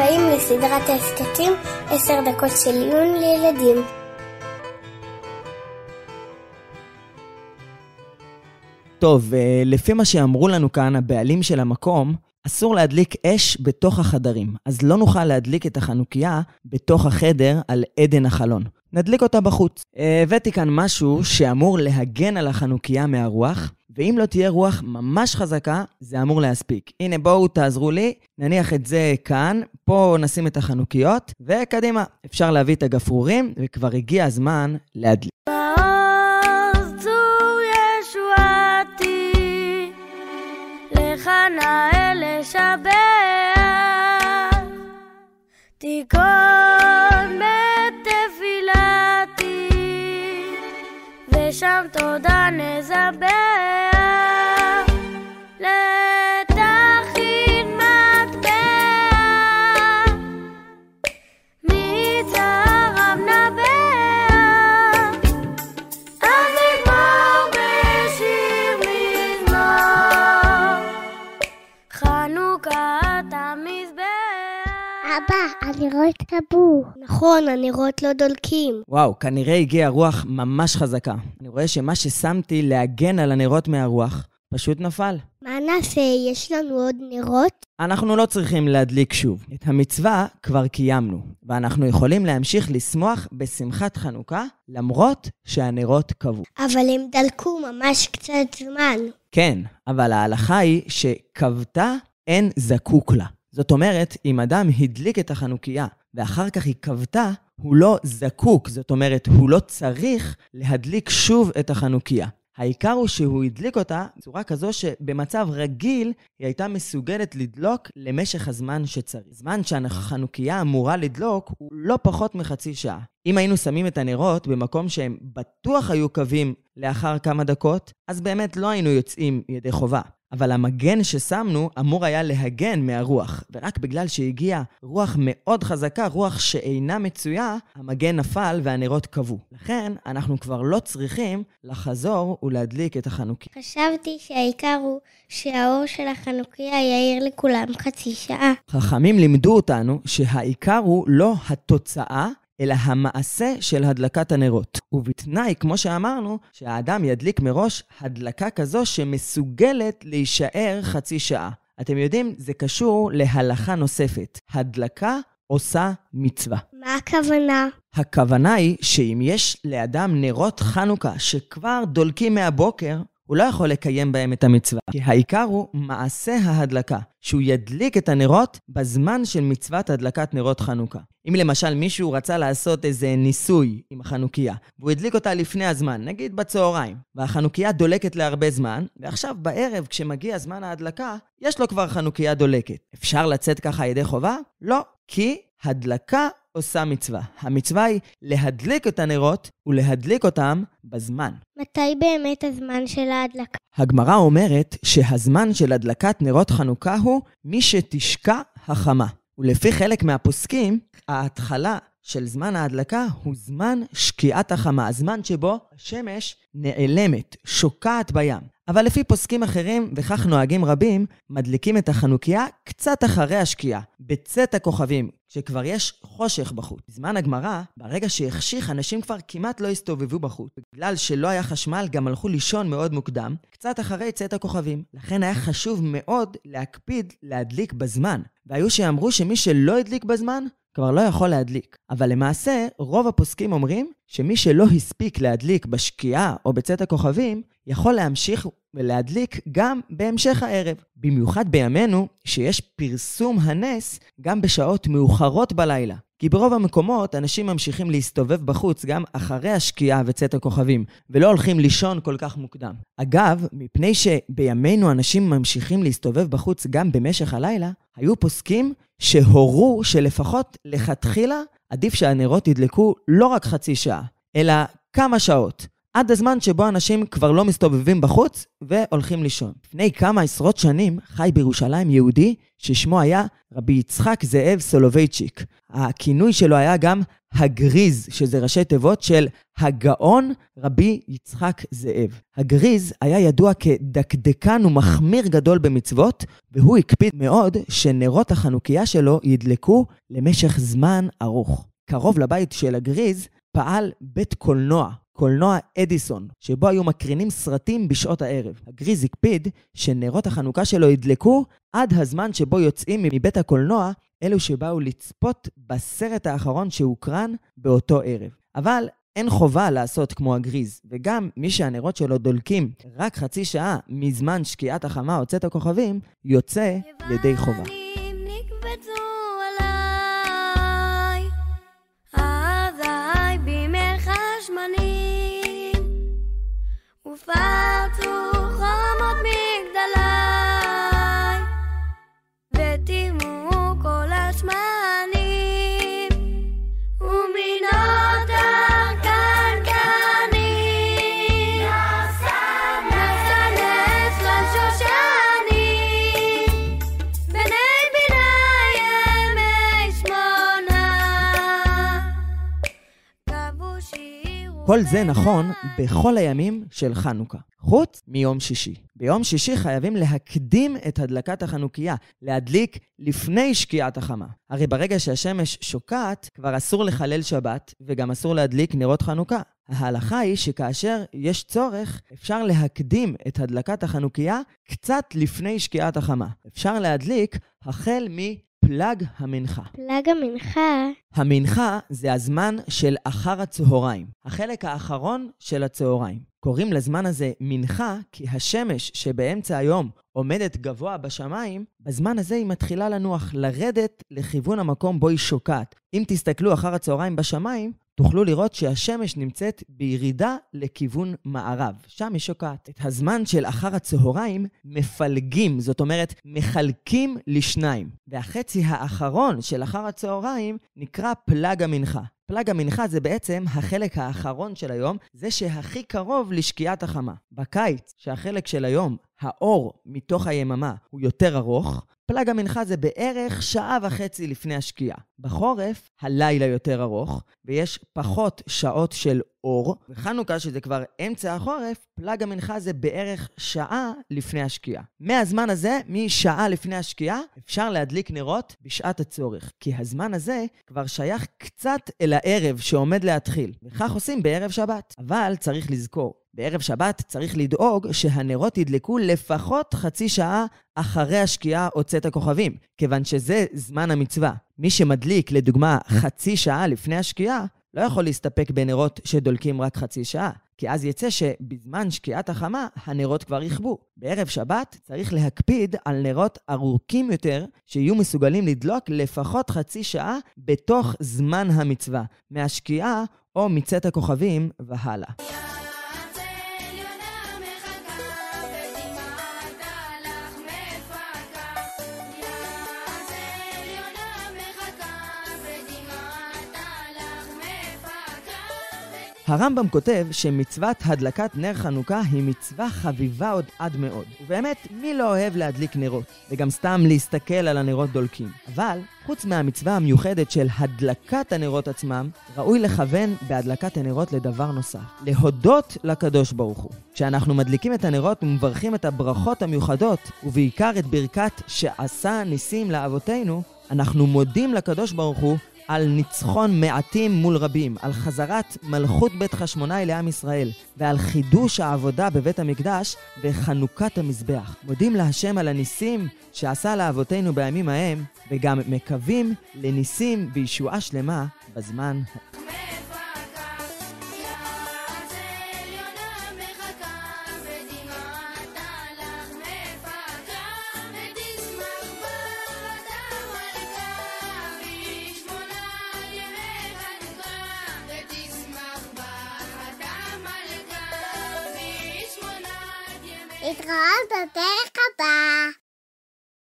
הבאים לסדרת ההסכתים עשר דקות של עיון לילדים. טוב, אה, לפי מה שאמרו לנו כאן הבעלים של המקום, אסור להדליק אש בתוך החדרים, אז לא נוכל להדליק את החנוכיה בתוך החדר על עדן החלון. נדליק אותה בחוץ. הבאתי כאן משהו שאמור להגן על החנוכיה מהרוח, ואם לא תהיה רוח ממש חזקה, זה אמור להספיק. הנה, בואו תעזרו לי, נניח את זה כאן, פה נשים את החנוכיות, וקדימה. אפשר להביא את הגפרורים, וכבר הגיע הזמן להדליק. נאה ושם תודה נזבח. הנרות כבו. נכון, הנרות לא דולקים. וואו, כנראה הגיעה רוח ממש חזקה. אני רואה שמה ששמתי להגן על הנרות מהרוח, פשוט נפל. מה נעשה? יש לנו עוד נרות? אנחנו לא צריכים להדליק שוב. את המצווה כבר קיימנו, ואנחנו יכולים להמשיך לשמוח בשמחת חנוכה, למרות שהנרות כבו. אבל הם דלקו ממש קצת זמן. כן, אבל ההלכה היא שכבתה אין זקוק לה. זאת אומרת, אם אדם הדליק את החנוכיה ואחר כך היא כבתה, הוא לא זקוק, זאת אומרת, הוא לא צריך להדליק שוב את החנוכיה. העיקר הוא שהוא הדליק אותה בצורה כזו שבמצב רגיל היא הייתה מסוגלת לדלוק למשך הזמן שצריך. זמן שהחנוכיה אמורה לדלוק הוא לא פחות מחצי שעה. אם היינו שמים את הנרות במקום שהם בטוח היו קווים לאחר כמה דקות, אז באמת לא היינו יוצאים ידי חובה. אבל המגן ששמנו אמור היה להגן מהרוח, ורק בגלל שהגיעה רוח מאוד חזקה, רוח שאינה מצויה, המגן נפל והנרות כבו. לכן, אנחנו כבר לא צריכים לחזור ולהדליק את החנוכיה. חשבתי שהעיקר הוא שהאור של החנוכיה יאיר לכולם חצי שעה. חכמים לימדו אותנו שהעיקר הוא לא התוצאה, אלא המעשה של הדלקת הנרות. ובתנאי, כמו שאמרנו, שהאדם ידליק מראש הדלקה כזו שמסוגלת להישאר חצי שעה. אתם יודעים, זה קשור להלכה נוספת. הדלקה עושה מצווה. מה הכוונה? הכוונה היא שאם יש לאדם נרות חנוכה שכבר דולקים מהבוקר, הוא לא יכול לקיים בהם את המצווה. כי העיקר הוא מעשה ההדלקה, שהוא ידליק את הנרות בזמן של מצוות הדלקת נרות חנוכה. אם למשל מישהו רצה לעשות איזה ניסוי עם החנוכיה, והוא הדליק אותה לפני הזמן, נגיד בצהריים, והחנוכיה דולקת להרבה זמן, ועכשיו בערב, כשמגיע זמן ההדלקה, יש לו כבר חנוכיה דולקת. אפשר לצאת ככה ידי חובה? לא, כי הדלקה עושה מצווה. המצווה היא להדליק את הנרות ולהדליק אותם בזמן. מתי באמת הזמן של ההדלקה? הגמרא אומרת שהזמן של הדלקת נרות חנוכה הוא מי שתשקע החמה. ולפי חלק מהפוסקים, ההתחלה של זמן ההדלקה הוא זמן שקיעת החמה, הזמן שבו השמש נעלמת, שוקעת בים. אבל לפי פוסקים אחרים, וכך נוהגים רבים, מדליקים את החנוכיה קצת אחרי השקיעה, בצאת הכוכבים, כשכבר יש חושך בחוץ. בזמן הגמרא, ברגע שהחשיך, אנשים כבר כמעט לא הסתובבו בחוץ. בגלל שלא היה חשמל, גם הלכו לישון מאוד מוקדם, קצת אחרי צאת הכוכבים. לכן היה חשוב מאוד להקפיד להדליק בזמן. והיו שאמרו שמי שלא הדליק בזמן, כבר לא יכול להדליק. אבל למעשה, רוב הפוסקים אומרים שמי שלא הספיק להדליק בשקיעה או בצאת הכוכבים, יכול להמשיך ולהדליק גם בהמשך הערב. במיוחד בימינו, שיש פרסום הנס גם בשעות מאוחרות בלילה. כי ברוב המקומות אנשים ממשיכים להסתובב בחוץ גם אחרי השקיעה וצאת הכוכבים, ולא הולכים לישון כל כך מוקדם. אגב, מפני שבימינו אנשים ממשיכים להסתובב בחוץ גם במשך הלילה, היו פוסקים שהורו שלפחות לכתחילה עדיף שהנרות ידלקו לא רק חצי שעה, אלא כמה שעות. עד הזמן שבו אנשים כבר לא מסתובבים בחוץ והולכים לישון. לפני כמה עשרות שנים חי בירושלים יהודי ששמו היה רבי יצחק זאב סולובייצ'יק. הכינוי שלו היה גם הגריז, שזה ראשי תיבות של הגאון רבי יצחק זאב. הגריז היה ידוע כדקדקן ומחמיר גדול במצוות, והוא הקפיד מאוד שנרות החנוכיה שלו ידלקו למשך זמן ארוך. קרוב לבית של הגריז פעל בית קולנוע, קולנוע אדיסון, שבו היו מקרינים סרטים בשעות הערב. הגריז הקפיד שנרות החנוכה שלו ידלקו עד הזמן שבו יוצאים מבית הקולנוע אלו שבאו לצפות בסרט האחרון שהוקרן באותו ערב. אבל אין חובה לעשות כמו הגריז, וגם מי שהנרות שלו דולקים רק חצי שעה מזמן שקיעת החמה או צאת הכוכבים, יוצא לידי חובה. כל זה נכון בכל הימים של חנוכה, חוץ מיום שישי. ביום שישי חייבים להקדים את הדלקת החנוכיה, להדליק לפני שקיעת החמה. הרי ברגע שהשמש שוקעת, כבר אסור לחלל שבת, וגם אסור להדליק נרות חנוכה. ההלכה היא שכאשר יש צורך, אפשר להקדים את הדלקת החנוכיה קצת לפני שקיעת החמה. אפשר להדליק החל מפלג המנחה. פלג המנחה, המנחה זה הזמן של אחר הצהריים, החלק האחרון של הצהריים. קוראים לזמן הזה מנחה כי השמש שבאמצע היום עומדת גבוה בשמיים, בזמן הזה היא מתחילה לנוח, לרדת לכיוון המקום בו היא שוקעת. אם תסתכלו אחר הצהריים בשמיים, תוכלו לראות שהשמש נמצאת בירידה לכיוון מערב, שם היא שוקעת. את הזמן של אחר הצהריים מפלגים, זאת אומרת, מחלקים לשניים. והחצי האחרון של אחר הצהריים נקרא פלג המנחה. פלג המנחה זה בעצם החלק האחרון של היום, זה שהכי קרוב לשקיעת החמה. בקיץ, שהחלק של היום, האור מתוך היממה, הוא יותר ארוך, פלג המנחה זה בערך שעה וחצי לפני השקיעה. בחורף, הלילה יותר ארוך, ויש פחות שעות של אור. בחנוכה, שזה כבר אמצע החורף, פלג המנחה זה בערך שעה לפני השקיעה. מהזמן הזה, משעה לפני השקיעה, אפשר להדליק נרות בשעת הצורך. כי הזמן הזה כבר שייך קצת אל הערב שעומד להתחיל. וכך עושים בערב שבת. אבל צריך לזכור, בערב שבת צריך לדאוג שהנרות ידלקו לפחות חצי שעה אחרי השקיעה או צאת הכוכבים, כיוון שזה זמן המצווה. מי שמדליק, לדוגמה, חצי שעה לפני השקיעה, לא יכול להסתפק בנרות שדולקים רק חצי שעה, כי אז יצא שבזמן שקיעת החמה, הנרות כבר יכבו. בערב שבת צריך להקפיד על נרות ארוכים יותר, שיהיו מסוגלים לדלוק לפחות חצי שעה בתוך זמן המצווה, מהשקיעה או מצאת הכוכבים והלאה. הרמב"ם כותב שמצוות הדלקת נר חנוכה היא מצווה חביבה עוד עד מאוד. ובאמת, מי לא אוהב להדליק נרות? וגם סתם להסתכל על הנרות דולקים. אבל, חוץ מהמצווה המיוחדת של הדלקת הנרות עצמם, ראוי לכוון בהדלקת הנרות לדבר נוסף. להודות לקדוש ברוך הוא. כשאנחנו מדליקים את הנרות ומברכים את הברכות המיוחדות, ובעיקר את ברכת שעשה ניסים לאבותינו, אנחנו מודים לקדוש ברוך הוא על ניצחון מעטים מול רבים, על חזרת מלכות בית חשמונאי לעם ישראל, ועל חידוש העבודה בבית המקדש וחנוכת המזבח. מודים להשם על הניסים שעשה לאבותינו בימים ההם, וגם מקווים לניסים וישועה שלמה בזמן התראות בפרק הבא.